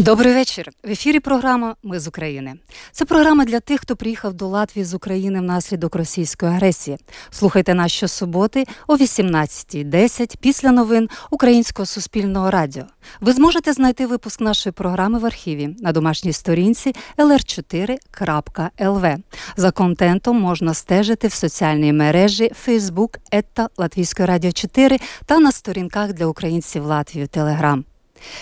Добрий вечір. В ефірі програма Ми з України. Це програма для тих, хто приїхав до Латвії з України внаслідок російської агресії. Слухайте нас щосуботи о 18.10 після новин Українського суспільного радіо. Ви зможете знайти випуск нашої програми в архіві на домашній сторінці lr4.lv. За контентом можна стежити в соціальній мережі Facebook ета Латвійської радіо 4 та на сторінках для українців Латвії Телеграм.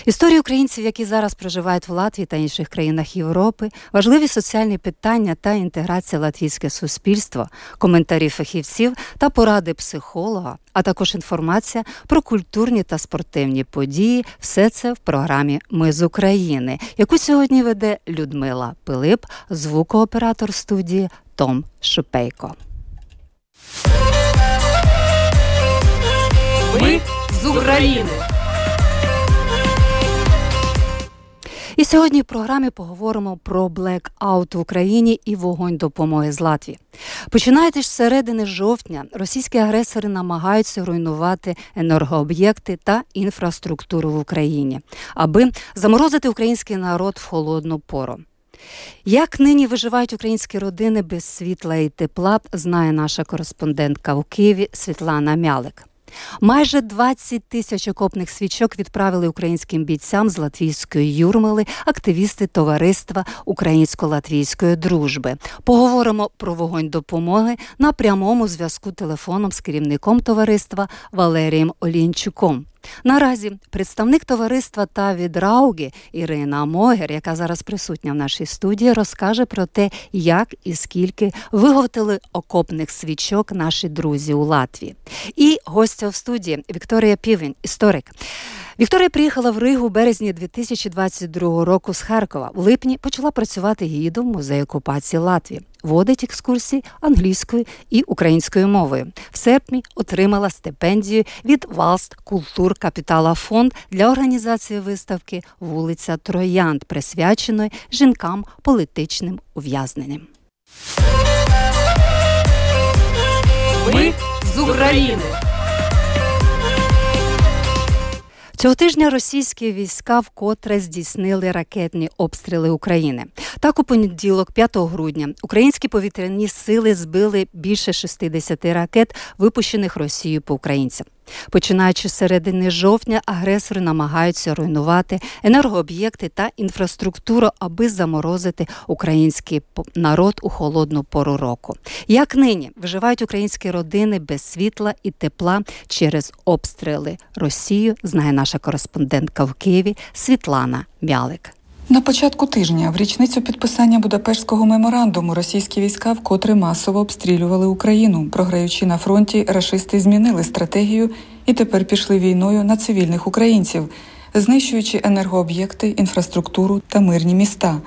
Історії українців, які зараз проживають в Латвії та інших країнах Європи, важливі соціальні питання та інтеграція латвійське суспільство, коментарі фахівців та поради психолога, а також інформація про культурні та спортивні події. Все це в програмі Ми з України, яку сьогодні веде Людмила Пилип, звукооператор студії Том Шупейко. Ми з України. І сьогодні в програмі поговоримо про блекаут в Україні і вогонь допомоги з Латвії. Починаючи з середини жовтня, російські агресори намагаються руйнувати енергооб'єкти та інфраструктуру в Україні, аби заморозити український народ в холодну пору. Як нині виживають українські родини без світла і тепла, знає наша кореспондентка у Києві Світлана Мялик. Майже 20 тисяч окопних свічок відправили українським бійцям з латвійської юрмали активісти товариства українсько-латвійської дружби. Поговоримо про вогонь допомоги на прямому зв'язку телефоном з керівником товариства Валерієм Олінчуком. Наразі представник товариства та відрауги Ірина Могер, яка зараз присутня в нашій студії, розкаже про те, як і скільки виготовили окопних свічок наші друзі у Латвії. І гостя в студії Вікторія Півень, історик. Вікторія приїхала в Ригу у березні 2022 року з Харкова. В липні почала працювати гідом музею окупації Латвії. Водить екскурсії англійською і українською мовою. В серпні отримала стипендію від Валст Культур Капітала Фонд для організації виставки Вулиця Троянд, присвяченої жінкам політичним ув'язненням. Ми з України. Цього тижня російські війська вкотре здійснили ракетні обстріли України. Так, у понеділок, 5 грудня, українські повітряні сили збили більше 60 ракет, випущених Росією по українцям. Починаючи з середини жовтня, агресори намагаються руйнувати енергооб'єкти та інфраструктуру, аби заморозити український народ у холодну пору року. Як нині виживають українські родини без світла і тепла через обстріли Росію, знає наша кореспондентка в Києві Світлана Мялик. На початку тижня, в річницю підписання Будапештського меморандуму, російські війська вкотре масово обстрілювали Україну. Програючи на фронті, рашисти змінили стратегію і тепер пішли війною на цивільних українців, знищуючи енергооб'єкти, інфраструктуру та мирні міста.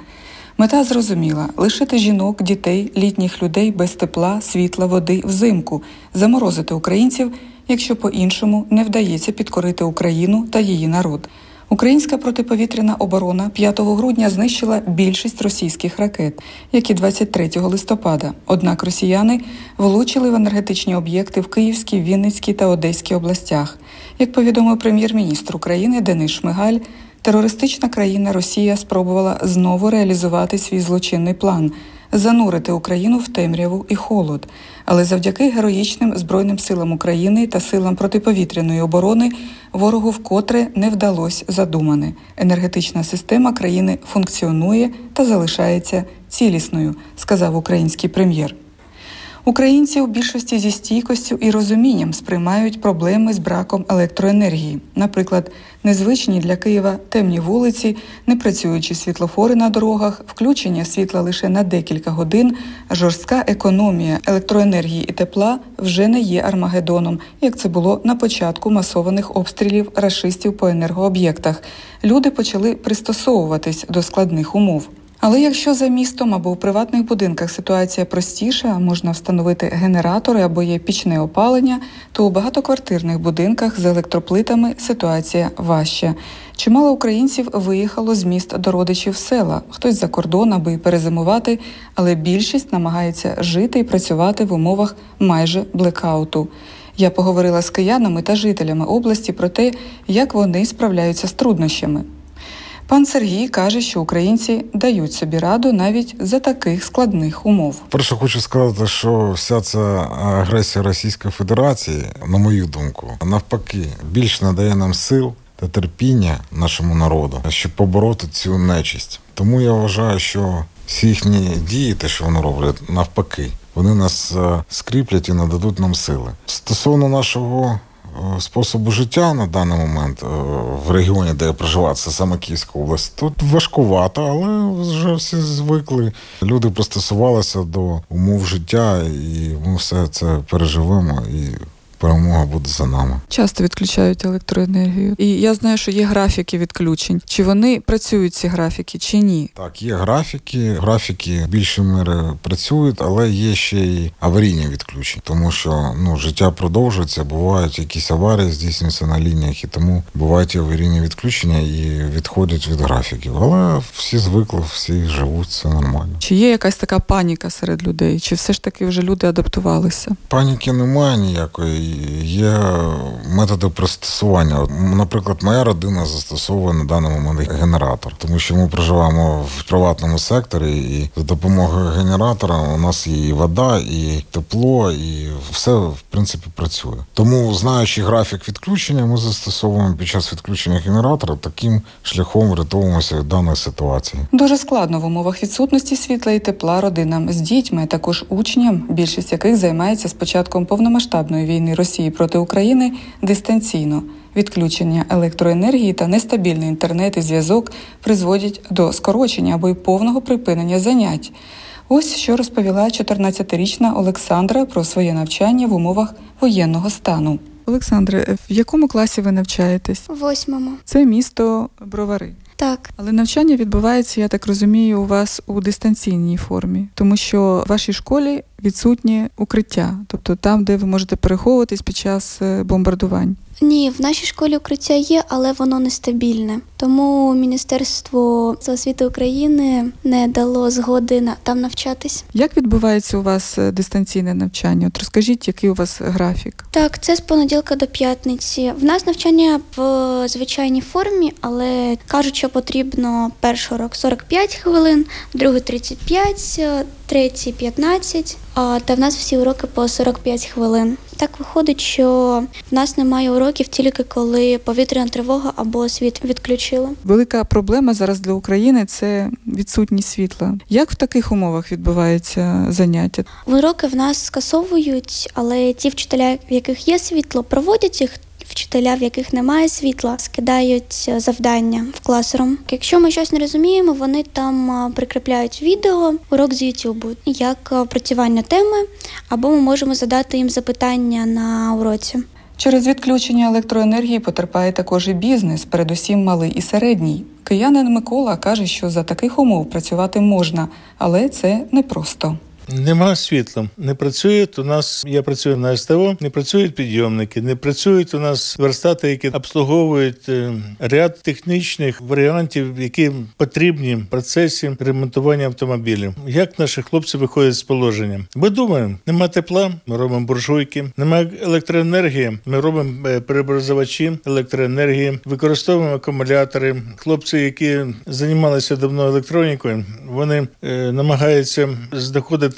Мета зрозуміла лишити жінок, дітей, літніх людей без тепла, світла, води взимку, заморозити українців, якщо по-іншому не вдається підкорити Україну та її народ. Українська протиповітряна оборона 5 грудня знищила більшість російських ракет, як і 23 листопада. Однак росіяни влучили в енергетичні об'єкти в Київській, Вінницькій та Одеській областях. Як повідомив прем'єр-міністр України Денис Шмигаль, терористична країна Росія спробувала знову реалізувати свій злочинний план занурити Україну в темряву і холод. Але завдяки героїчним збройним силам України та силам протиповітряної оборони ворогу вкотре не вдалося задумане. Енергетична система країни функціонує та залишається цілісною, сказав український прем'єр. Українці у більшості зі стійкостю і розумінням сприймають проблеми з браком електроенергії, наприклад, незвичні для Києва темні вулиці, непрацюючі світлофори на дорогах, включення світла лише на декілька годин, жорстка економія електроенергії і тепла вже не є армагедоном, як це було на початку масованих обстрілів рашистів по енергооб'єктах. Люди почали пристосовуватись до складних умов. Але якщо за містом або у приватних будинках ситуація простіша, можна встановити генератори або є пічне опалення, то у багатоквартирних будинках з електроплитами ситуація важча. Чимало українців виїхало з міст до родичів села, хтось за кордон, аби перезимувати, але більшість намагається жити і працювати в умовах майже блекауту. Я поговорила з киянами та жителями області про те, як вони справляються з труднощами. Пан Сергій каже, що українці дають собі раду навіть за таких складних умов. Перше, хочу сказати, що вся ця агресія Російської Федерації, на мою думку, навпаки, більш надає нам сил та терпіння нашому народу, щоб побороти цю нечисть. Тому я вважаю, що всі їхні дії, те, що вони роблять, навпаки, вони нас е, скріплять і нададуть нам сили. Стосовно нашого способу життя на даний момент е, в регіоні, де я проживаю, це саме Київська область, тут важкувато, але вже всі звикли. Люди пристосувалися до умов життя, і ми все це переживемо. І перемога буде за нами. Часто відключають електроенергію. І я знаю, що є графіки відключень. Чи вони працюють ці графіки, чи ні? Так, є графіки. Графіки більше міри працюють, але є ще й аварійні відключення, тому що ну життя продовжується. Бувають якісь аварії, здійснюються на лініях, і тому бувають і аварійні відключення і відходять від графіків. Але всі звикли, всі живуть, це нормально. Чи є якась така паніка серед людей? Чи все ж таки вже люди адаптувалися? Паніки немає ніякої. Є методи пристосування. Наприклад, моя родина застосовує на даний момент генератор, тому що ми проживаємо в приватному секторі, і за допомогою генератора у нас є і вода, і тепло, і все в принципі працює. Тому, знаючи графік відключення, ми застосовуємо під час відключення генератора таким шляхом врятовуємося від даної ситуації. Дуже складно в умовах відсутності світла і тепла родинам з дітьми, також учням, більшість яких займається з повномасштабної війни Росії проти України дистанційно. Відключення електроенергії та нестабільний інтернет і зв'язок призводять до скорочення або й повного припинення занять. Ось що розповіла 14-річна Олександра про своє навчання в умовах воєнного стану. Олександре, в якому класі ви навчаєтесь? Восьмому. Це місто Бровари. Так, Але навчання відбувається, я так розумію, у вас у дистанційній формі, тому що в вашій школі відсутнє укриття, тобто там, де ви можете переховуватись під час е, бомбардувань. ні, в нашій школі укриття є, але воно нестабільне. Тому Міністерство освіти України не дало згоди на там навчатись. Як відбувається у вас е, дистанційне навчання? От розкажіть, який у вас графік? Так, це з понеділка до п'ятниці. В нас навчання в звичайній формі, але кажуть, що потрібно перший урок 45 хвилин, другий 35, е, третій 15, та в нас всі уроки по 45 хвилин. Так виходить, що в нас немає уроків тільки коли повітряна тривога або світ відключили. Велика проблема зараз для України це відсутність світла. Як в таких умовах відбувається заняття? Уроки в нас скасовують, але ті вчителя, в яких є світло, проводять їх. Вчителя, в яких немає світла, скидають е, завдання в класрум. Якщо ми щось не розуміємо, вони там е, прикріпляють відео, урок з Ютубу, як е, опрацювання теми, або ми можемо задати їм запитання на уроці. Через відключення електроенергії потерпає також і бізнес, передусім малий і середній. Киянин Микола каже, що за таких умов працювати можна, але це непросто. Нема світла, не працюють у нас. Я працюю на СТО, не працюють підйомники, не працюють у нас верстати, які обслуговують е, ряд технічних варіантів, які потрібні в процесі ремонтування автомобілів. Як наші хлопці виходять з положення? Ми думаємо, нема тепла, ми робимо буржуйки, немає електроенергії. Ми робимо е, переобразувачі електроенергії, використовуємо акумулятори. Хлопці, які займалися давно електронікою, вони е, намагаються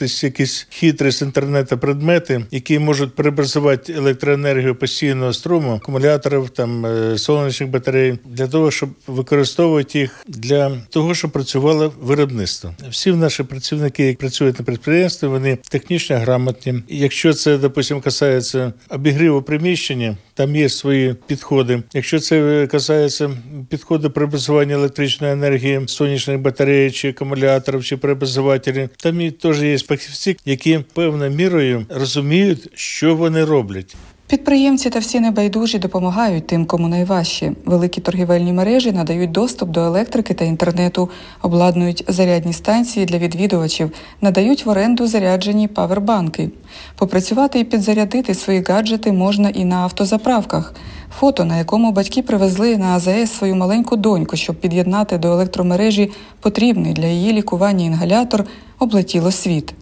знаходити якісь хитрі з інтернету предмети, які можуть преобразувати електроенергію постійного струму, акумуляторів, там е, сонячних батарей, для того, щоб використовувати їх для того, щоб працювало виробництво. Всі наші працівники, які працюють на підприємстві, вони технічно грамотні. Якщо це, допустимо, касається обігріву приміщення, там є свої підходи. Якщо це касається підходу преобразування електричної енергії, сонячних батарей чи акумуляторів, чи преобразувателів, там і теж є фахівці, які певною мірою розуміють, що вони роблять. Підприємці та всі небайдужі допомагають тим, кому найважче. Великі торгівельні мережі надають доступ до електрики та інтернету, обладнують зарядні станції для відвідувачів, надають в оренду заряджені павербанки. Попрацювати і підзарядити свої гаджети можна і на автозаправках. Фото, на якому батьки привезли на АЗС свою маленьку доньку, щоб під'єднати до електромережі потрібний для її лікування інгалятор, облетіло світ.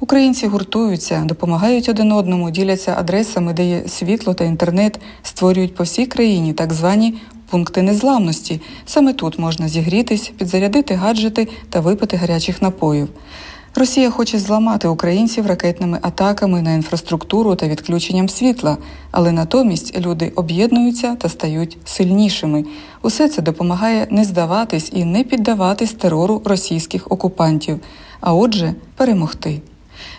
Українці гуртуються, допомагають один одному, діляться адресами, де є світло та інтернет, створюють по всій країні так звані пункти незламності. Саме тут можна зігрітись, підзарядити гаджети та випити гарячих напоїв. Росія хоче зламати українців ракетними атаками на інфраструктуру та відключенням світла, але натомість люди об'єднуються та стають сильнішими. Усе це допомагає не здаватись і не піддаватись терору російських окупантів, а отже, перемогти.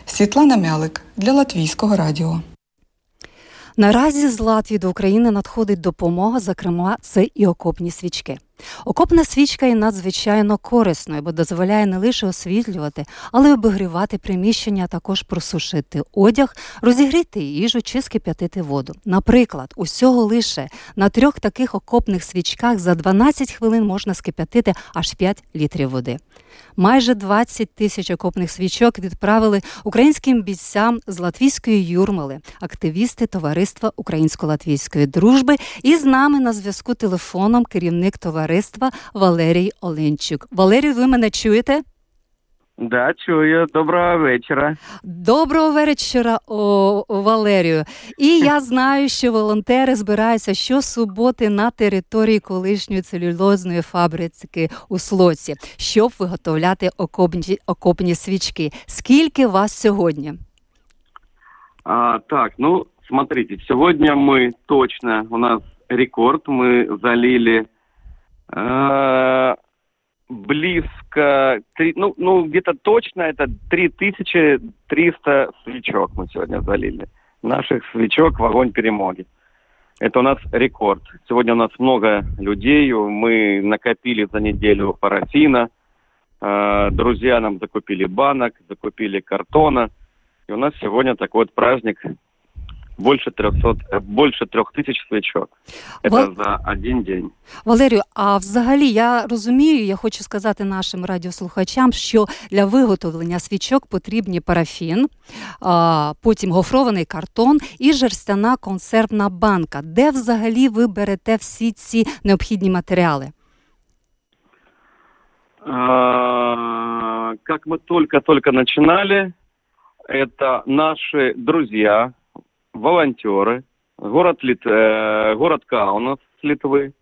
Світлана Мялик для Латвійського радіо. Наразі з Латвії до України надходить допомога, зокрема, це і окопні свічки. Окопна свічка є надзвичайно корисною, бо дозволяє не лише освітлювати, але й обігрівати приміщення, а також просушити одяг, розігріти їжу чи скип'ятити воду. Наприклад, усього лише на трьох таких окопних свічках за 12 хвилин можна скип'ятити аж 5 літрів води. Майже 20 тисяч окопних свічок відправили українським бійцям з латвійської юрмали, активісти товариства Українсько-Латвійської дружби. І з нами на зв'язку телефоном керівник товариства Валерій Оленчук. Валерій, ви мене чуєте? Да, чую. Доброго вечора. Доброго вечора, о, Валерію. І я знаю, що волонтери збираються щосуботи на території колишньої целюлозної фабрики у Слоці, щоб виготовляти окопні, окопні свічки. Скільки вас сьогодні? А, так, ну, смотрите, сегодня мы точно, у нас рекорд, мы залили э, близко, три, ну, ну, где-то точно это 3300 свечок мы сегодня залили. Наших свечок в огонь перемоги. Это у нас рекорд. Сегодня у нас много людей, мы накопили за неделю парафина, э, друзья нам закупили банок, закупили картона. И у нас сегодня такой вот праздник больше 300, э, больше трех тысяч свечок. Это Ва- за один день. Валерію, а взагалі я розумію, я хочу сказати нашим радіослухачам, що для виготовлення свічок потрібні парафін, а, потім гофрований картон і жерстяна консервна банка. Де взагалі ви берете всі ці необхідні матеріали? А, Как мы только-только начинали, это наши друзья, волонтеры, город, Лит... э, город Каунас Литвы.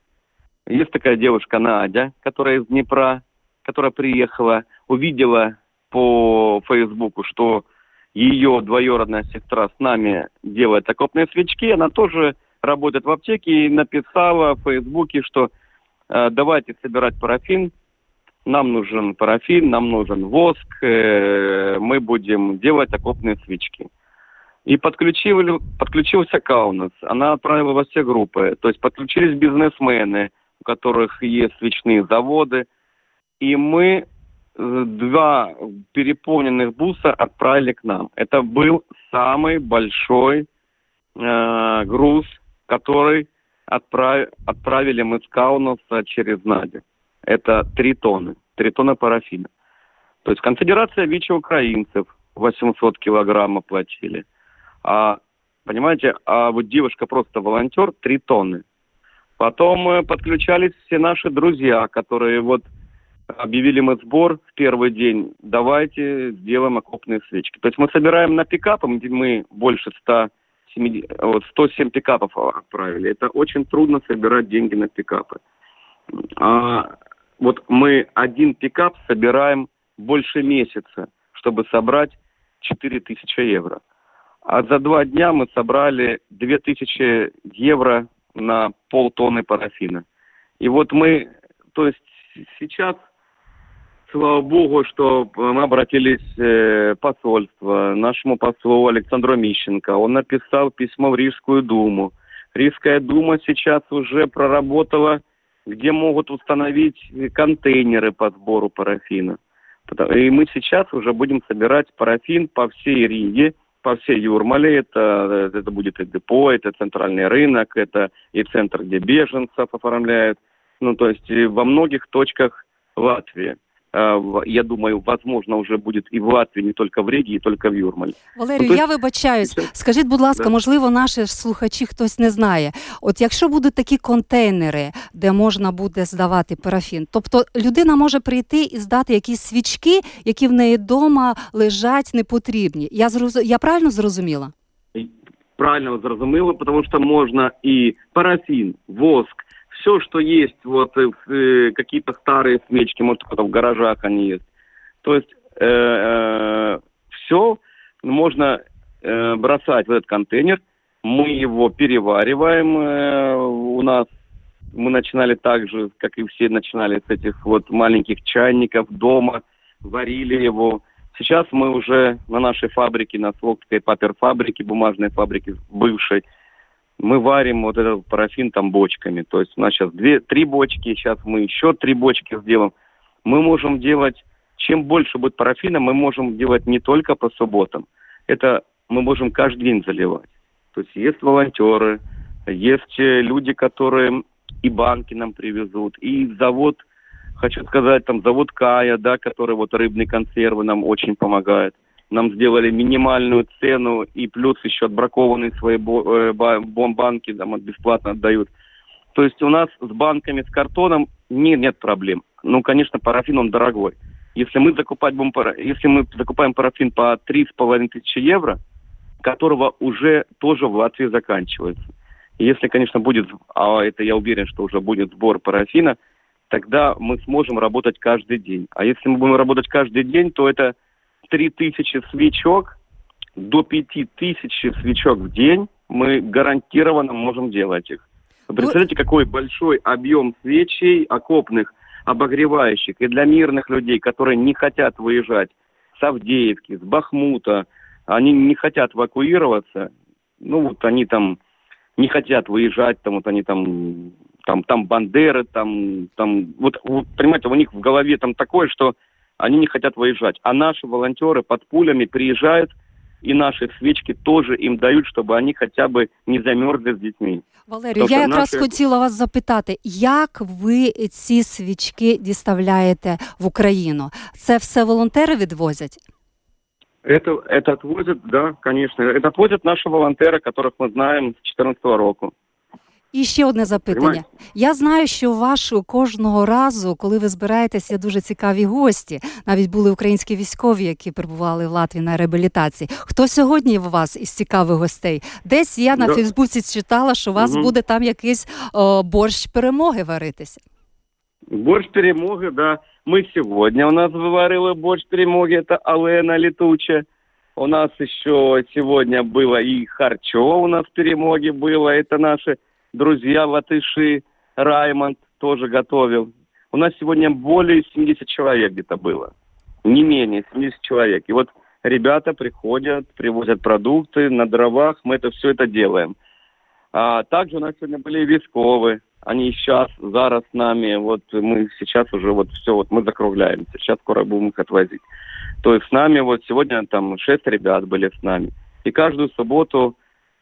Есть такая девушка Надя, которая из Днепра, которая приехала, увидела по Фейсбуку, что ее двоюродная сестра с нами делает окопные свечки. Она тоже работает в аптеке и написала в Фейсбуке, что э, давайте собирать парафин, нам нужен парафин, нам нужен воск, э, мы будем делать окопные свечки. И подключили, подключился Каунас, она отправила во все группы, то есть подключились бизнесмены, у которых есть свечные заводы, и мы э, два переполненных буса отправили к нам. Это был самый большой э, груз, который отправ- отправили мы с Каунаса через Надю. Это три тонны, три тонны парафина. То есть конфедерация ВИЧ украинцев 800 килограммов платили. А, понимаете, а вот девушка просто волонтер 3 тонны. Потом э, подключались все наши друзья, которые вот объявили мы сбор в первый день, давайте сделаем окопные свечки. То есть мы собираем на пикапы, мы больше 170, вот 107 пикапов отправили. Это очень трудно собирать деньги на пикапы. А, вот мы один пикап собираем больше месяца, чтобы собрать 4000 евро. А за два дня мы собрали 2000 евро на полтонны парафина. И вот мы, то есть сейчас, слава богу, что мы обратились э, в посольство, нашему послу Александру Мищенко. Он написал письмо в Рижскую думу. Рижская дума сейчас уже проработала, где могут установить контейнеры по сбору парафина. И мы сейчас уже будем собирать парафин по всей Риге, по всей Юрмале. Это, это будет и депо, это центральный рынок, это и центр, где беженцев оформляют. Ну, то есть и во многих точках Латвии. В- Я думаю, возможно, уже будет и в Латвии, не только в Риге, и только в Юрмале. Валерію, Ну, я вибачаюсь. Скажіть, будь ласка, Да. можливо, наші слухачі хтось не знає. От якщо будуть такі контейнери, де можна буде здавати парафін, тобто людина може прийти і здати якісь свічки, які в неї вдома лежать непотрібні. Я зроз... я правильно зрозуміла? Правильно вы зрозумели, потому что можно и парафин, воск, все, что есть, вот э, э, какие-то старые свечки, может, у кого-то в гаражах они есть. То есть все можно э, бросать в этот контейнер, мы его перевариваем, э, у нас. Мы начинали так же, как и все начинали с этих вот маленьких чайников дома, варили его, Сейчас мы уже на нашей фабрике, на Свокской паперфабрике, бумажной фабрике бывшей, мы варим вот этот парафин там бочками. То есть у нас сейчас две, три бочки, сейчас мы еще три бочки сделаем. Мы можем делать, чем больше будет парафина, мы можем делать не только по субботам. Это мы можем каждый день заливать. То есть есть волонтеры, есть э, люди, которые и банки нам привезут, и завод Хочу сказать, там завод Кая, да, который вот рыбные консервы нам очень помогает. Нам сделали минимальную цену и плюс еще отбракованные свои э, ба- бомбанки от- бесплатно отдают. То есть у нас с банками, с картоном не, нет проблем. Ну, конечно, парафин он дорогой. Если мы, закупать будем если мы закупаем парафин по 3,5 тысячи евро, которого уже тоже в Латвии заканчивается. Если, конечно, будет, а это я уверен, что уже будет сбор парафина, тогда мы сможем работать каждый день. А если мы будем работать каждый день, то это 3000 свечок до 5000 свечок в день мы гарантированно можем делать их. Вы представляете, какой большой объем свечей окопных, обогревающих и для мирных людей, которые не хотят выезжать с Авдеевки, с Бахмута, они не хотят эвакуироваться, ну вот они там не хотят выезжать, там вот они там, там, там бандеры, там, там, вот, вот, понимаете, у них в голове там такое, что они не хотят выезжать. А наши волонтеры под пулями приезжают, и наши свечки тоже им дают, чтобы они хотя бы не замерзли с детьми. Валерію, Тобто я якраз наші- хотіла вас запитати, як ви ці свічки діставляєте в Україну? Це все волонтери відвозять? Это, это отвозят, да, конечно, это отвозят наши волонтеры, которых мы знаем с 2014 року. І ще одне запитання. Понимаєте? Я знаю, що у вас кожного разу, коли ви збираєтесь, є дуже цікаві гості. Навіть були українські військові, які перебували в Латвії на реабілітації. Хто сьогодні у вас із цікавих гостей? Десь я на Да. Фейсбуці читала, що у вас Мгм. буде там якийсь о, борщ перемоги варитися. Борщ перемоги, да. Мы сегодня у нас выварила борщ перемоги, это Алена Летучая. У нас еще сегодня было и Харчо у нас в перемоге было. Это наши друзья латыши. Раймонд тоже готовил. У нас сегодня более 70 человек где-то было. Не менее 70 человек. И вот ребята приходят, привозят продукты на дровах. Мы это все это делаем. А также у нас сегодня были и військові. Они сейчас, зараз с нами. Вот мы сейчас уже вот все, вот мы закругляемся. Сейчас скоро будем их отвозить. То есть с нами вот сегодня там шесть ребят были с нами. И каждую субботу,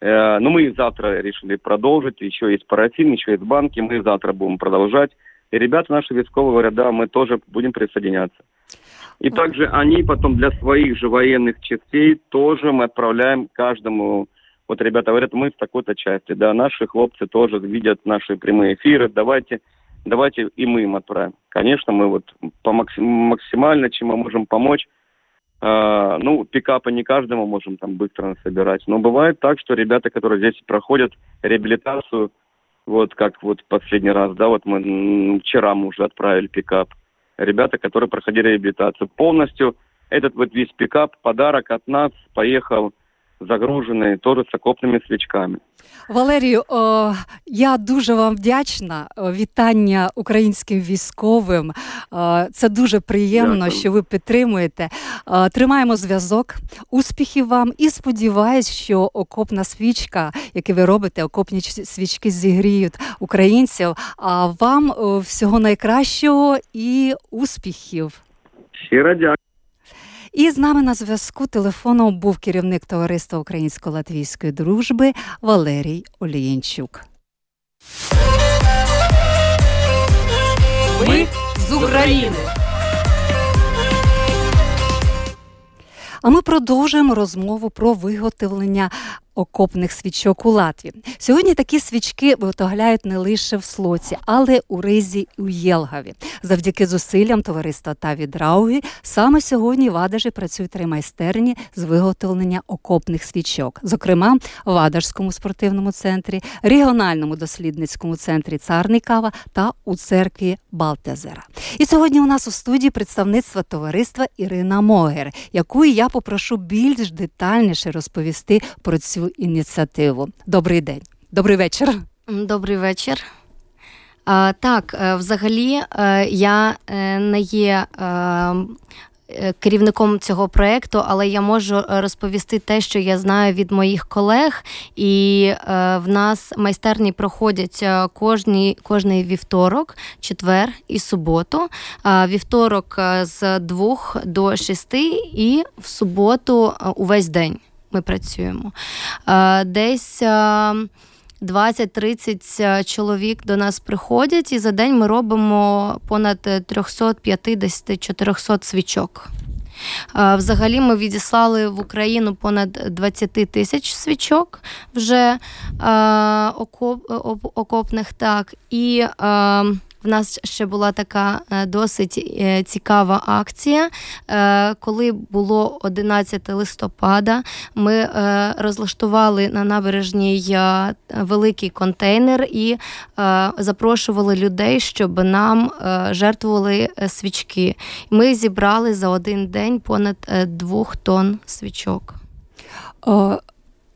э, ну мы завтра решили продолжить. Еще есть парафин, еще есть банки. Мы завтра будем продолжать. И ребята наши військовые говорят, да, мы тоже будем присоединяться. И также они потом для своих же военных частей тоже мы отправляем каждому вот ребята говорят, мы в такой-то части, да, наши хлопцы тоже видят наши прямые эфиры, давайте, давайте и мы им отправим. Конечно, мы вот по максим- максимально, чем мы можем помочь, А, ну, пикапы не каждому можем там быстро собирать, но бывает так, что ребята, которые здесь проходят реабилитацию, вот как вот последний раз, да, вот мы вчера мы уже отправили пикап, ребята, которые проходили реабилитацию, полностью этот вот весь пикап, подарок от нас, поехал загруженный тоже с окопными свечками. Валерію, о, я дуже вам вдячна. Вітання українським військовим. Це дуже приємно, Дякую. що ви підтримуєте. Тримаємо зв'язок. Успіхів вам і сподіваюсь, що окопна свічка, яку ви робите, окопні свічки зігріють українців. А вам всього найкращого і успіхів. Щиро дякую. І з нами на зв'язку телефоном був керівник товариства українсько-латвійської дружби Валерій Олієнчук. Ми з України. А ми продовжуємо розмову про виготовлення окопних свічок у Латвії. Сьогодні такі свічки виготовляють не лише в Слоці, але у Ризі і у Єлгаві. Завдяки зусиллям товариства та відрауги саме сьогодні в Адажі працюють три майстерні з виготовлення окопних свічок, зокрема в Адажському спортивному центрі, регіональному дослідницькому центрі Царний Кава та у церкві Балтезера. І сьогодні у нас у студії представництва товариства Ірина Могер, яку я попрошу більш детальніше розповісти про цю ініціативу. Добрий день, добрий вечір. Добрий вечір. А, Так, е, взагалі, е, я е, не є керівником цього проєкту, але я можу розповісти те, що я знаю від моїх колег. І в нас майстерні проходять кожний, кожний вівторок, четвер і суботу. Вівторок з 2 до 6 і в суботу увесь день ми працюємо. Десь 20-30 чоловік до нас приходять, і за день ми робимо понад 350-400 свічок. Взагалі, ми відіслали в Україну понад 20 тисяч свічок вже окопних. так, І в нас ще була така е, досить е, цікава акція. Е, коли було 11 листопада, ми розлаштували на набережній великий контейнер і запрошували людей, щоб нам жертвували свічки. Ми зібрали за один день понад двох тонн свічок.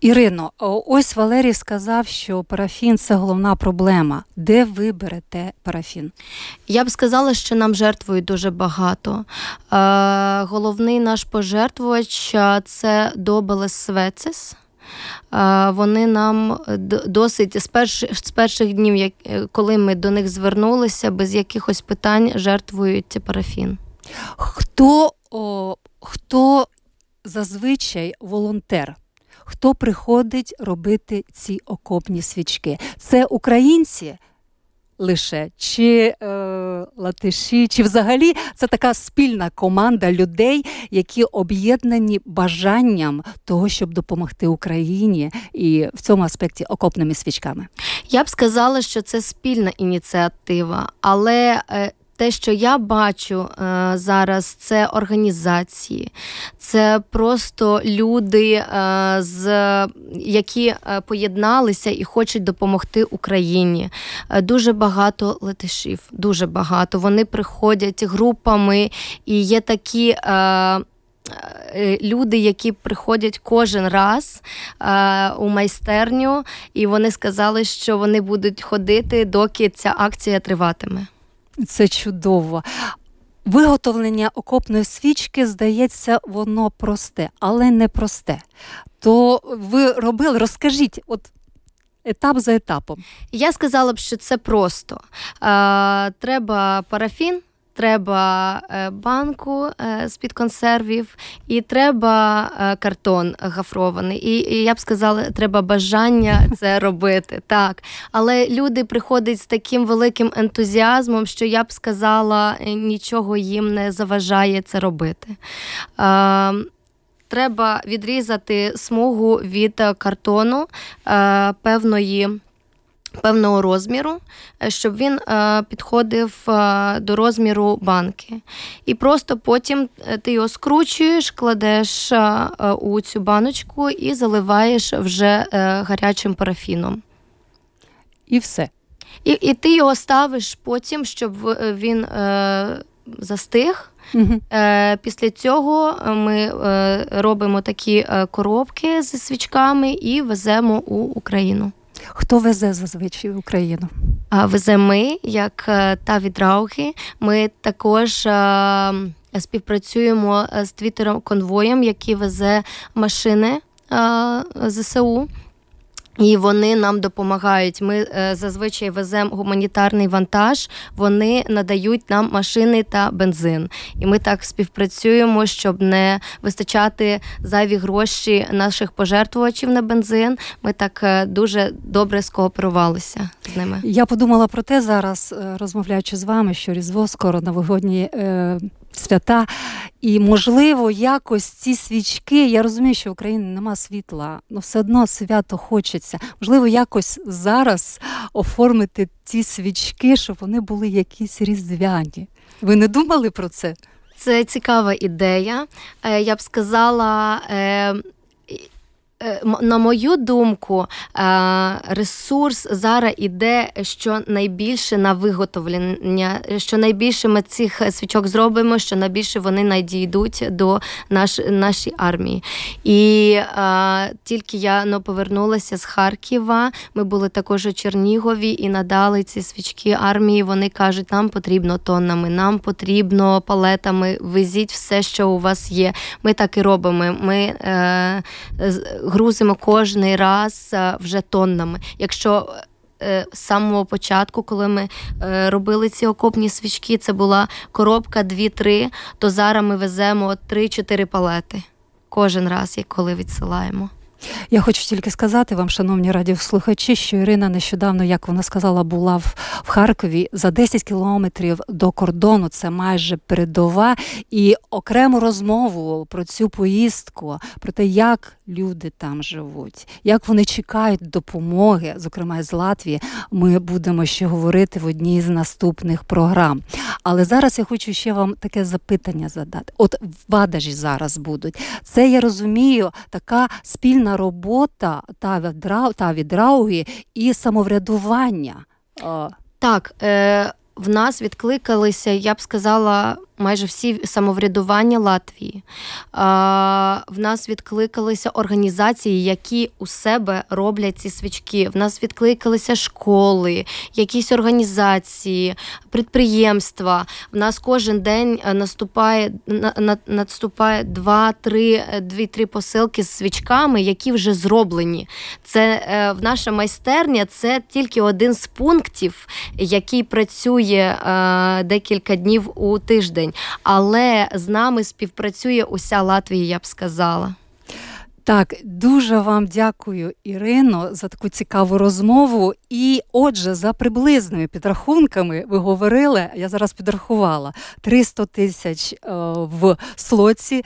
Ірино, ось Валерій сказав, що парафін це головна проблема. Де ви берете парафін? Я б сказала, що нам жертвують дуже багато. Е, головний наш пожертвувач це Добелес Свецес. Е, вони нам досить з перших з перших днів, коли ми до них звернулися, без якихось питань жертвують парафін. Хто, о, Хто зазвичай волонтер? Хто приходить робити ці окопні свічки. Це українці лише, чи е, латиші, чи взагалі це така спільна команда людей, які об'єднані бажанням того, щоб допомогти Україні і в цьому аспекті окопними свічками. Я б сказала, що це спільна ініціатива, але е, те, що я бачу е, зараз, це організації, це просто люди, е, з, які е, поєдналися і хочуть допомогти Україні. Дуже багато летишів, дуже багато. Вони приходять групами і є такі. Люди, які приходять кожен раз е, у майстерню, і вони сказали, що вони будуть ходити, доки ця акція триватиме. Це чудово. Виготовлення окопної свічки, здається, воно просте, але не просте. То ви робили, розкажіть, от етап за етапом. Я сказала б, що це просто. Е, Треба парафін, треба е, банку е, з-під консервів, і треба е, картон гафрований. І, і я б сказала, треба бажання це робити. Так. Але люди приходять з таким великим ентузіазмом, що я б сказала, нічого їм не заважає це робити. Треба відрізати смугу від картону певної певного розміру, е, щоб він е, підходив е, до розміру банки. І просто потім ти його скручуєш, кладеш у цю баночку і заливаєш вже гарячим парафіном. І все. І і ти його ставиш потім, щоб він е, застиг. Угу. Е, Після цього ми робимо такі коробки зі свічками і веземо у Україну. Хто везе зазвичай в Україну? А везе ми, як та та відрауги. Ми також е, співпрацюємо з твіттером конвоєм, який везе машини ЗСУ. І вони нам допомагають. Ми е, зазвичай веземо гуманітарний вантаж. Вони надають нам машини та бензин. І ми так співпрацюємо, щоб не вистачати зайві гроші наших пожертвувачів на бензин. Ми так е, дуже добре скооперувалися з ними. Я подумала про те зараз, е, розмовляючи з вами, що Різдво скоро новогодні свята, і можливо, якось ці свічки. Я розумію, що в Україні нема світла, але все одно свято хочеться. Можливо, якось зараз оформити ці свічки, щоб вони були якісь різдвяні. Ви не думали про це? Це цікава ідея. Е, Я б сказала. Е, На мою думку, е, ресурс зараз іде що найбільше на виготовлення, що найбільше ми цих свічок зробимо, що найбільше вони надійдуть до наш, нашої армії. І е, тільки я ну, повернулася з Харкова. Ми були також у Чернігові і надали ці свічки армії. Вони кажуть, нам потрібно тоннами, нам потрібно палетами. Везіть все, що у вас є. Ми так і робимо. Ми е, грузимо кожний раз е, вже тоннами. Якщо е, з самого початку, коли ми е, робили ці окопні свічки, це була коробка 2-3, то зараз ми веземо 3-4 палети кожен раз, як коли відсилаємо. Я хочу тільки сказати вам, шановні радіослухачі, що Ірина нещодавно, як вона сказала, була в, в Харкові за 10 кілометрів до кордону. Це майже передова, і окрему розмову про цю поїздку, про те, як люди там живуть, як вони чекають допомоги, зокрема з Латвії. Ми будемо ще говорити в одній з наступних програм. Але зараз я хочу ще вам таке запитання задати. От в Бадажі зараз будуть. Це я розумію, така спільна робота та та відрауги і самоврядування. Так, е, в нас відкликалися, я б сказала, майже всі самоврядування Латвії. В нас відкликалися організації, які у себе роблять ці свічки. В нас відкликалися школи, якісь організації, підприємства. В нас кожен день е, наступає на, на, наступає два-три е, дві-три посилки з свічками, які вже зроблені. Це е, в наша майстерня це тільки один з пунктів, який працює декілька днів у тиждень. Але з нами співпрацює уся Латвія, я б сказала. Так, дуже вам дякую, Ірино, за таку цікаву розмову. І отже, за приблизними підрахунками ви говорили, я зараз підрахувала 300 тисяч е, в слоці,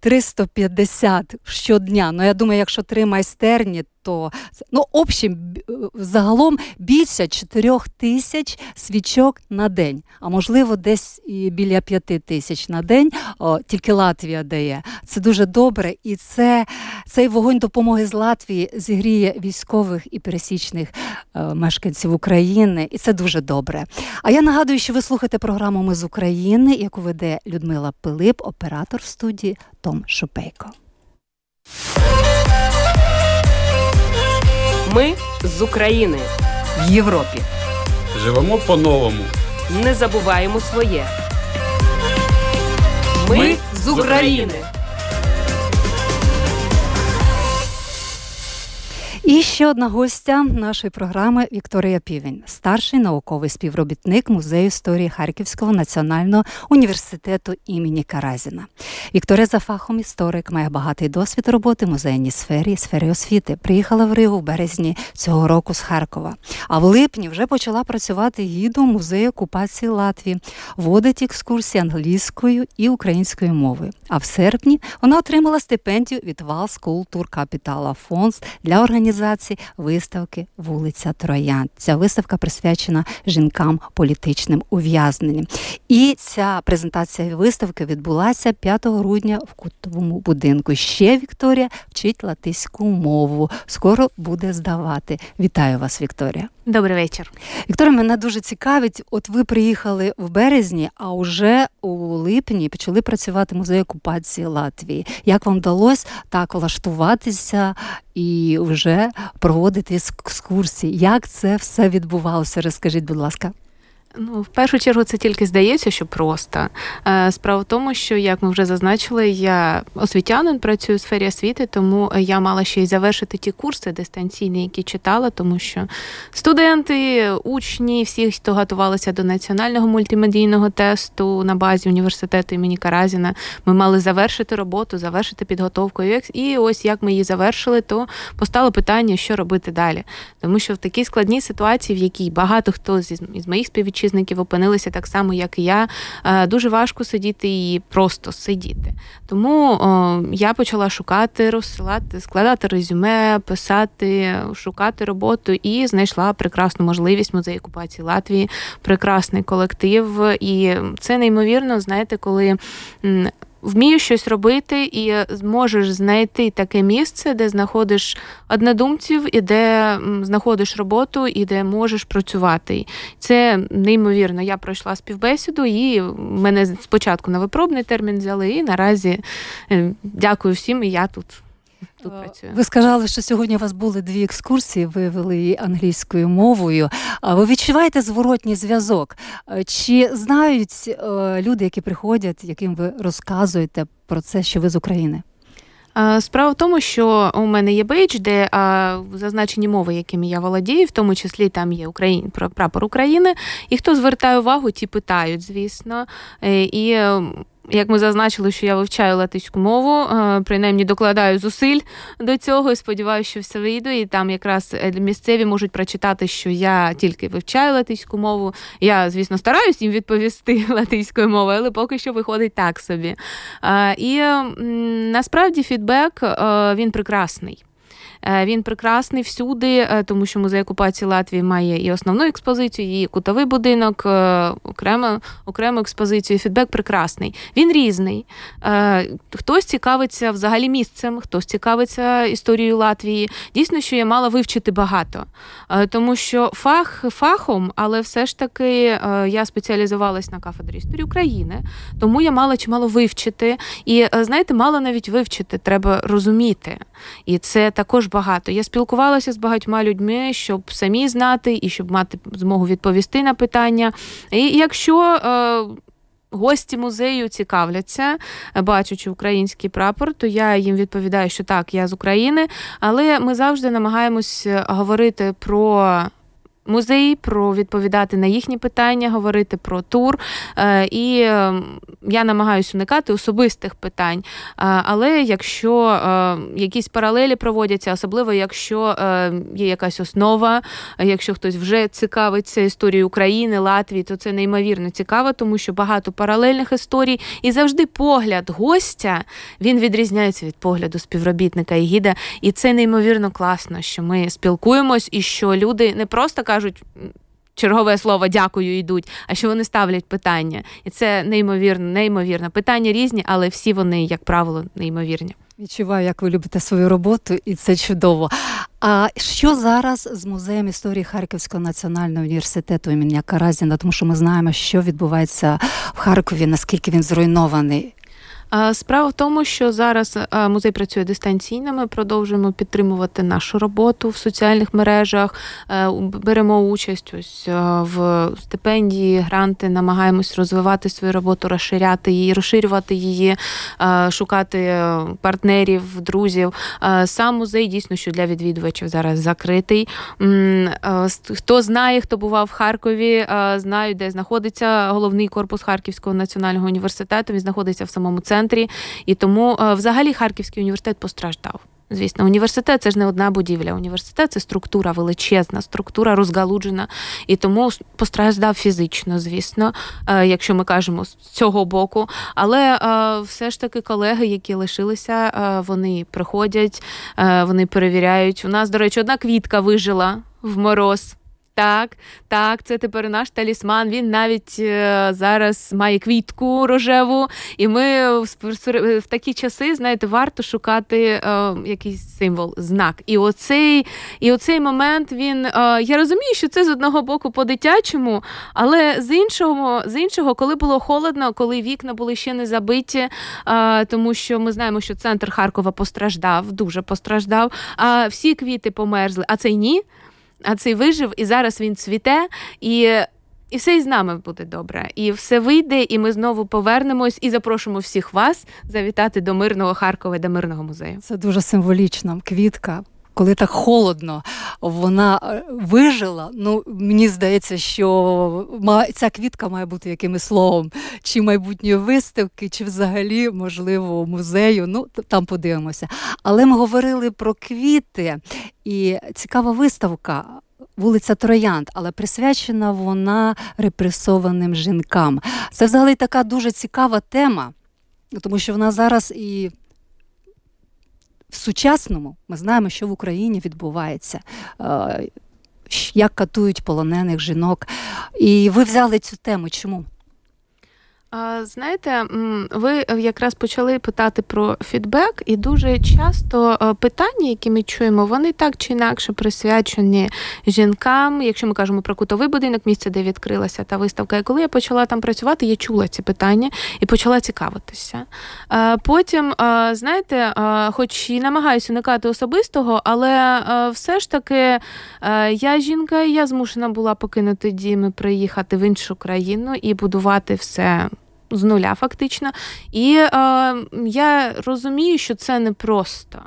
350 щодня. Ну, я думаю, якщо три майстерні, то ну, общем, е, загалом більше 4 тисяч свічок на день, а можливо, десь і біля 5 тисяч на день. О, тільки Латвія дає. Це дуже добре, і це цей вогонь допомоги з Латвії зігріє військових і пересічних е, мешканців України, і це дуже добре. А я нагадую, що ви слухаєте програму Ми з України, яку веде Людмила Пилип, оператор в студії Том Шупейко. Ми з України в Європі. Живемо по-новому. Не забуваємо своє. Ми з України. І ще одна гостя нашої програми Вікторія Півень, старший науковий співробітник Музею історії Харківського національного університету імені Каразіна. Вікторія за фахом історик має багатий досвід роботи в музейній сфері, сфері освіти. Приїхала в Ригу в березні цього року з Харкова. А в липні вже почала працювати гідом музею окупації Латвії, водить екскурсії англійською і українською мовою. А в серпні вона отримала стипендію від Вал School Tour Capital Funds для організації виставки Вулиця Троян. Ця виставка присвячена жінкам політичним ув'язненням. І ця презентація виставки відбулася 5 грудня в кутовому будинку. Ще Вікторія вчить латиську мову. Скоро буде здавати. Вітаю вас, Вікторія. Добрий вечір. Вікторія, мене дуже цікавить. От ви приїхали в березні, а вже у липні почали працювати музей окупації Латвії. Як вам вдалося так влаштуватися і вже проводити екскурсії? Як це все відбувалося? Розкажіть, будь ласка. Ну, в першу чергу, це тільки здається, що просто. Е, справа в тому, що, як ми вже зазначили, я освітянин працюю в сфері освіти, тому я мала ще й завершити ті курси дистанційні, які читала, тому що студенти, учні, всі, хто готувалися до національного мультимедійного тесту на базі університету імені Каразіна, ми мали завершити роботу, завершити підготовку. І ось як ми її завершили, то постало питання, що робити далі. Тому що в такій складній ситуації, в якій багато хто з моїх співвітчизників співвітчизників опинилися так само, як і я. Е, дуже важко сидіти і просто сидіти. Тому я почала шукати, розсилати, складати резюме, писати, шукати роботу і знайшла прекрасну можливість музею окупації Латвії, прекрасний колектив. І це неймовірно, знаєте, коли вмієш щось робити і зможеш знайти таке місце, де знаходиш однодумців, і де знаходиш роботу, і де можеш працювати. Це неймовірно. Я пройшла співбесіду, і мене спочатку на випробний термін взяли. І наразі е, дякую всім, і я тут тут е, працює. Ви сказали, що сьогодні у вас були дві екскурсії, ви вели її англійською мовою. А Ви відчуваєте зворотній зв'язок? Е, чи знають е, люди, які приходять, яким ви розказуєте про це, що ви з України? Справа в тому, що у мене є бейдж, де а, зазначені мови, якими я володію, в тому числі там є Україн, прапор України. І хто звертає увагу, ті питають, звісно. І як ми зазначили, що я вивчаю латиську мову, е, принаймні докладаю зусиль до цього і сподіваюся, що все вийде. І там якраз е, місцеві можуть прочитати, що я тільки вивчаю латиську мову. Я, звісно, стараюсь їм відповісти латиською мовою, але поки що виходить так собі. Е, і насправді фідбек він прекрасний. Е, він прекрасний всюди, е, тому що музей окупації Латвії має і основну експозицію, і кутовий будинок, е, окрему окрему експозицію. Фідбек прекрасний. Він різний. Хтось цікавиться взагалі місцем, хтось цікавиться історією Латвії. Дійсно, що я мала вивчити багато, тому що фах фахом, але все ж таки я спеціалізувалась на кафедрі історії України, тому я мала чимало вивчити. І знаєте, мало навіть вивчити, треба розуміти. І це також багато. Я спілкувалася з багатьма людьми, щоб самі знати і щоб мати змогу відповісти на питання. І якщо е, Гості музею цікавляться, бачачи український прапор, то я їм відповідаю, що так, я з України, але ми завжди намагаємось говорити про музей, про відповідати на їхні питання, говорити про тур. Е, і ем, я намагаюся уникати особистих питань. Е, але якщо е, якісь паралелі проводяться, особливо якщо є якась основа, якщо хтось вже цікавиться історією України, Латвії, то це неймовірно цікаво, тому що багато паралельних історій, і завжди погляд гостя він відрізняється від погляду співробітника і гіда. І це неймовірно класно, що ми спілкуємось і що люди не просто кажуть кажуть. Чергове слово дякую йдуть, а що вони ставлять питання. І це неймовірно, неймовірно. Питання різні, але всі вони, як правило, неймовірні. Відчуваю, як ви любите свою роботу, і це чудово. А що зараз з музеєм історії Харківського національного університету імені Каразіна? Тому що ми знаємо, що відбувається в Харкові, наскільки він зруйнований. Справа в тому, що зараз музей працює дистанційно. Ми продовжуємо підтримувати нашу роботу в соціальних мережах, е, беремо участь ось в стипендії, гранти, намагаємось розвивати свою роботу, розширяти її, розширювати її, шукати партнерів, друзів. Сам музей дійсно що для відвідувачів зараз закритий. Хто знає, хто бував в Харкові, знають, де знаходиться головний корпус Харківського національного університету. Він знаходиться в самому центрі центрі, і тому е, взагалі Харківський університет постраждав. Звісно, університет це ж не одна будівля. Університет це структура величезна, структура розгалуджена, і тому постраждав фізично, звісно, е, якщо ми кажемо з цього боку. Але е, все ж таки колеги, які лишилися, вони приходять, вони перевіряють. У нас, до речі, одна квітка вижила в мороз. Так, так, це тепер наш талісман. Він навіть е, зараз має квітку рожеву, і ми в, такі часи, знаєте, варто шукати е, якийсь символ, знак. І оцей і оцей момент він. Е, я розумію, що це з одного боку по-дитячому, але з іншого, з іншого, коли було холодно, коли вікна були ще не забиті, е, тому що ми знаємо, що центр Харкова постраждав, дуже постраждав, а всі квіти померзли, а цей ні а цей вижив, і зараз він цвіте. І і все із нами буде добре. І все вийде, і ми знову повернемось і запрошуємо всіх вас завітати до мирного Харкова до мирного музею. Це дуже символічна квітка. Коли так холодно, вона е, вижила. Ну мені здається, що ця квітка має бути якимось словом, чи майбутньої виставки, чи взагалі, можливо, музею. Ну там подивимося. Але ми говорили про квіти, і цікава виставка вулиця Троянд, але присвячена вона репресованим жінкам. Це взагалі така дуже цікава тема, тому що вона зараз і. В сучасному ми знаємо, що в Україні відбувається, е, як катують полонених жінок. І ви взяли цю тему. Чому? Знаєте, ви якраз почали питати про фідбек, і дуже часто е, питання, які ми чуємо, вони так чи інакше присвячені жінкам. Якщо ми кажемо про кутовий будинок, місце, де відкрилася та виставка. І коли я почала там працювати, я чула ці питання і почала цікавитися. Е, потім, е, знаєте, хоч і намагаюся уникати особистого, але все ж таки я жінка, і я змушена була покинути дім і приїхати в іншу країну і будувати все з нуля, фактично. І е, я розумію, що це непросто.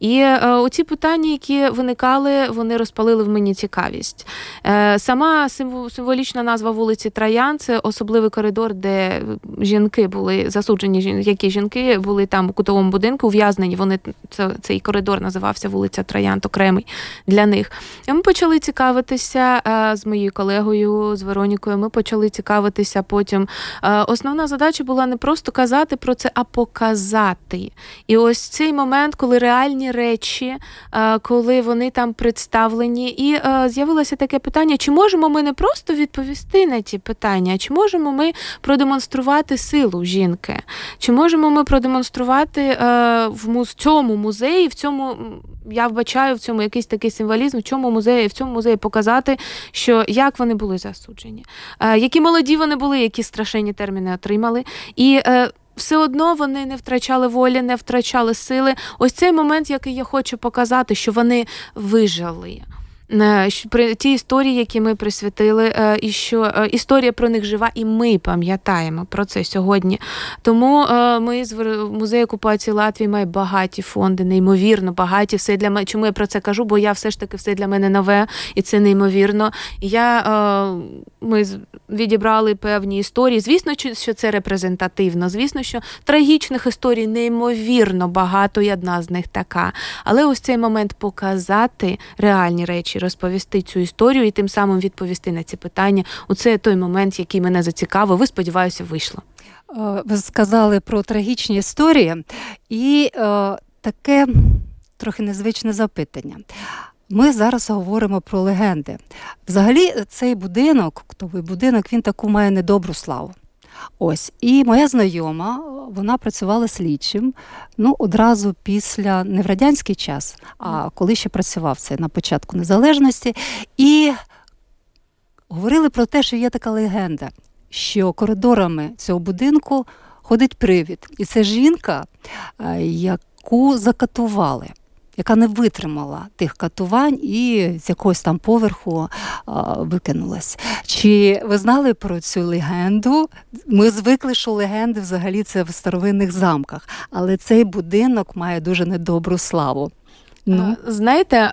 І е, оці питання, які виникали, вони розпалили в мені цікавість. Е, Сама символічна назва вулиці Троян це особливий коридор, де жінки були засуджені, які жінки були там у кутовому будинку, ув'язнені. Вони це, Цей коридор називався вулиця Троян, окремий для них. І Ми почали цікавитися е, з моєю колегою, з Веронікою. Ми почали цікавитися потім. Е, основна задача була не просто казати про це, а показати. І ось цей момент, коли реальні речі, е, коли вони там представлені. І е, з'явилося таке питання: чи можемо ми не просто відповісти на ті питання, чи можемо ми продемонструвати силу жінки? Чи можемо ми продемонструвати е, в цьому музеї, в цьому. Я вбачаю в цьому якийсь такий символізм, в цьому музеї, в цьому музеї показати, що як вони були засуджені, які молоді вони були, які страшенні терміни отримали. І все одно вони не втрачали волі, не втрачали сили. Ось цей момент, який я хочу показати, що вони вижили. Е, при ті історії, які ми присвятили, е, і що е, історія про них жива, і ми пам'ятаємо про це сьогодні. Тому ми з музею окупації Латвії має багаті фонди, неймовірно багаті. Все для мене. Чому я про це кажу? Бо я все ж таки все для мене нове, і це неймовірно. Я ми відібрали певні історії. Звісно, що це репрезентативно. Звісно, що трагічних історій неймовірно багато, і одна з них така. Але ось цей момент показати реальні речі розповісти цю історію і тим самим відповісти на ці питання. Оце той момент, який мене зацікавив. Ви сподіваюся, вийшло. Е, ви сказали про трагічні історії і е, таке трохи незвичне запитання. Ми зараз говоримо про легенди. Взагалі, цей будинок, ктовий будинок, він таку має недобру славу. Ось, і моя знайома, вона працювала слідчим ну, одразу після не в радянський час, а коли ще працював це на початку незалежності. І говорили про те, що є така легенда, що коридорами цього будинку ходить привід. І це жінка, е, яку закатували яка не витримала тих катувань і з якогось там поверху а, викинулась. Чи ви знали про цю легенду? Ми звикли, що легенди взагалі це в старовинних замках, але цей будинок має дуже недобру славу. Ну. Знаєте,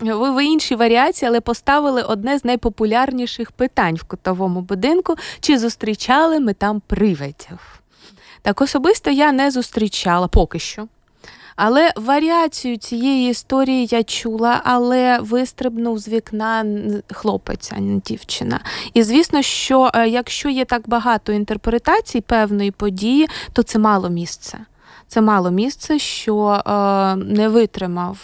ви в іншій варіації, але поставили одне з найпопулярніших питань в кутовому будинку: чи зустрічали ми там привидів? Так особисто я не зустрічала поки що. Але варіацію цієї історії я чула, але вистрибнув з вікна хлопець, а не дівчина. І звісно, що е, якщо є так багато інтерпретацій певної події, то це мало місце це мало місце, що е, не витримав,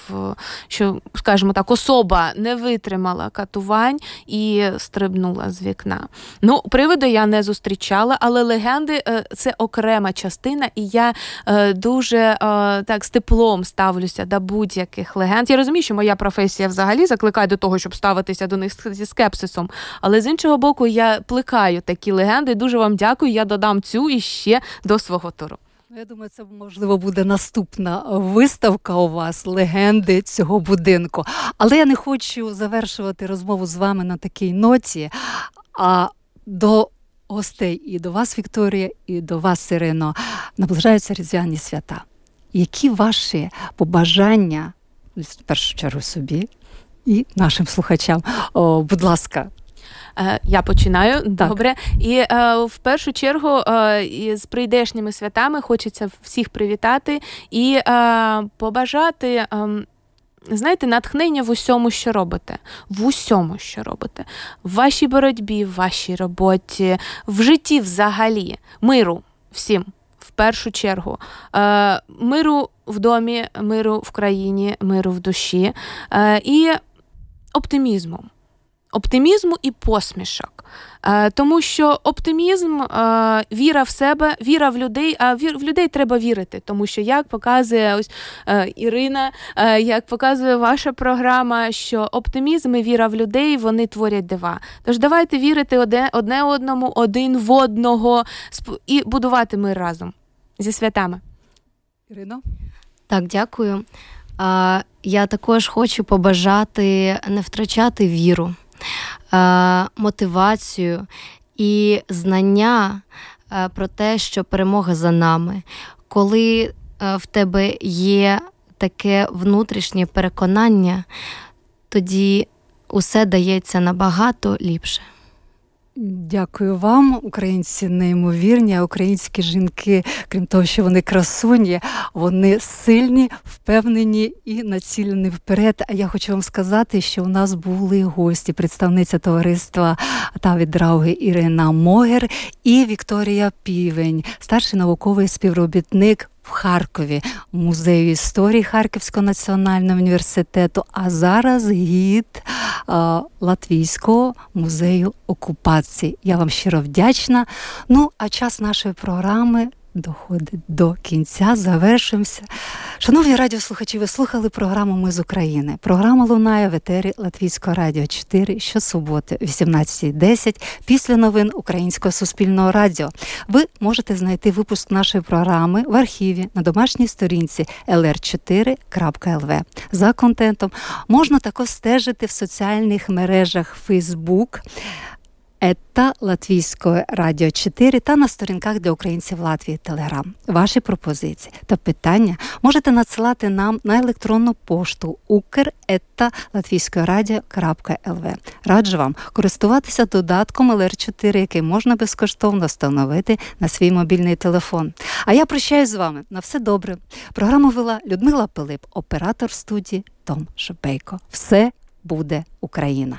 що, скажімо так, особа не витримала катувань і стрибнула з вікна. Ну, приводу я не зустрічала, але легенди е, це окрема частина, і я е, дуже е, так з теплом ставлюся до будь-яких легенд. Я розумію, що моя професія взагалі закликає до того, щоб ставитися до них зі скепсисом. Але з іншого боку, я плекаю такі легенди. Дуже вам дякую. Я додам цю і ще до свого туру. Ну, я думаю, це можливо буде наступна виставка у вас легенди цього будинку. Але я не хочу завершувати розмову з вами на такій ноті. А до гостей і до вас, Вікторія, і до вас, Ірино, наближаються різдвяні свята. Які ваші побажання, в першу чергу собі і нашим слухачам? О, будь ласка. Е, Я починаю добре. І е, в першу чергу е, з прийдешніми святами хочеться всіх привітати і побажати. е, Знаєте, натхнення в усьому, що робите, в усьому, що робите, в вашій боротьбі, в вашій роботі, в житті взагалі, миру всім, в першу чергу, е, миру в домі, миру в країні, миру в душі е, і оптимізму. Оптимізму і посмішок. Е, тому що оптимізм, е, віра в себе, віра в людей, а вір, в людей треба вірити, тому що як показує ось е, Ірина, е, як показує ваша програма, що оптимізм і віра в людей вони творять дива. Тож давайте вірити одне, одне одному, один в одного сп- і будувати мир разом зі святами. Ірино? Так, дякую. Я також хочу побажати не втрачати віру, мотивацію і знання а, про те, що перемога за нами. Коли а, в тебе є таке внутрішнє переконання, тоді усе дається набагато ліпше. Дякую вам, українці неймовірні, а українські жінки, крім того, що вони красуні, вони сильні, впевнені і націлені вперед. А я хочу вам сказати, що у нас були гості, представниця товариства та відрауги Ірина Могер і Вікторія Півень, старший науковий співробітник. В Харкові музею історії Харківського національного університету, а зараз гід а, Латвійського музею окупації. Я вам щиро вдячна. Ну, а час нашої програми доходить до кінця. Завершуємося. Шановні радіослухачі, ви слухали програму Ми з України. Програма лунає в етері Латвійського радіо 4 щосуботи, 18.10 після новин Українського суспільного радіо. Ви можете знайти випуск нашої програми в архіві на домашній сторінці lr4.lv. За контентом можна також стежити в соціальних мережах Facebook, Ета Латвійської радіо 4 та на сторінках для українців Латвії Телеграм. Ваші пропозиції та питання можете надсилати нам на електронну пошту ukr.latвійськорадіо.лв. Раджу вам користуватися додатком LR4, який можна безкоштовно встановити на свій мобільний телефон. А я прощаюсь з вами. На все добре. Програму вела Людмила Пилип, оператор студії Том Шопейко. Все буде Україна.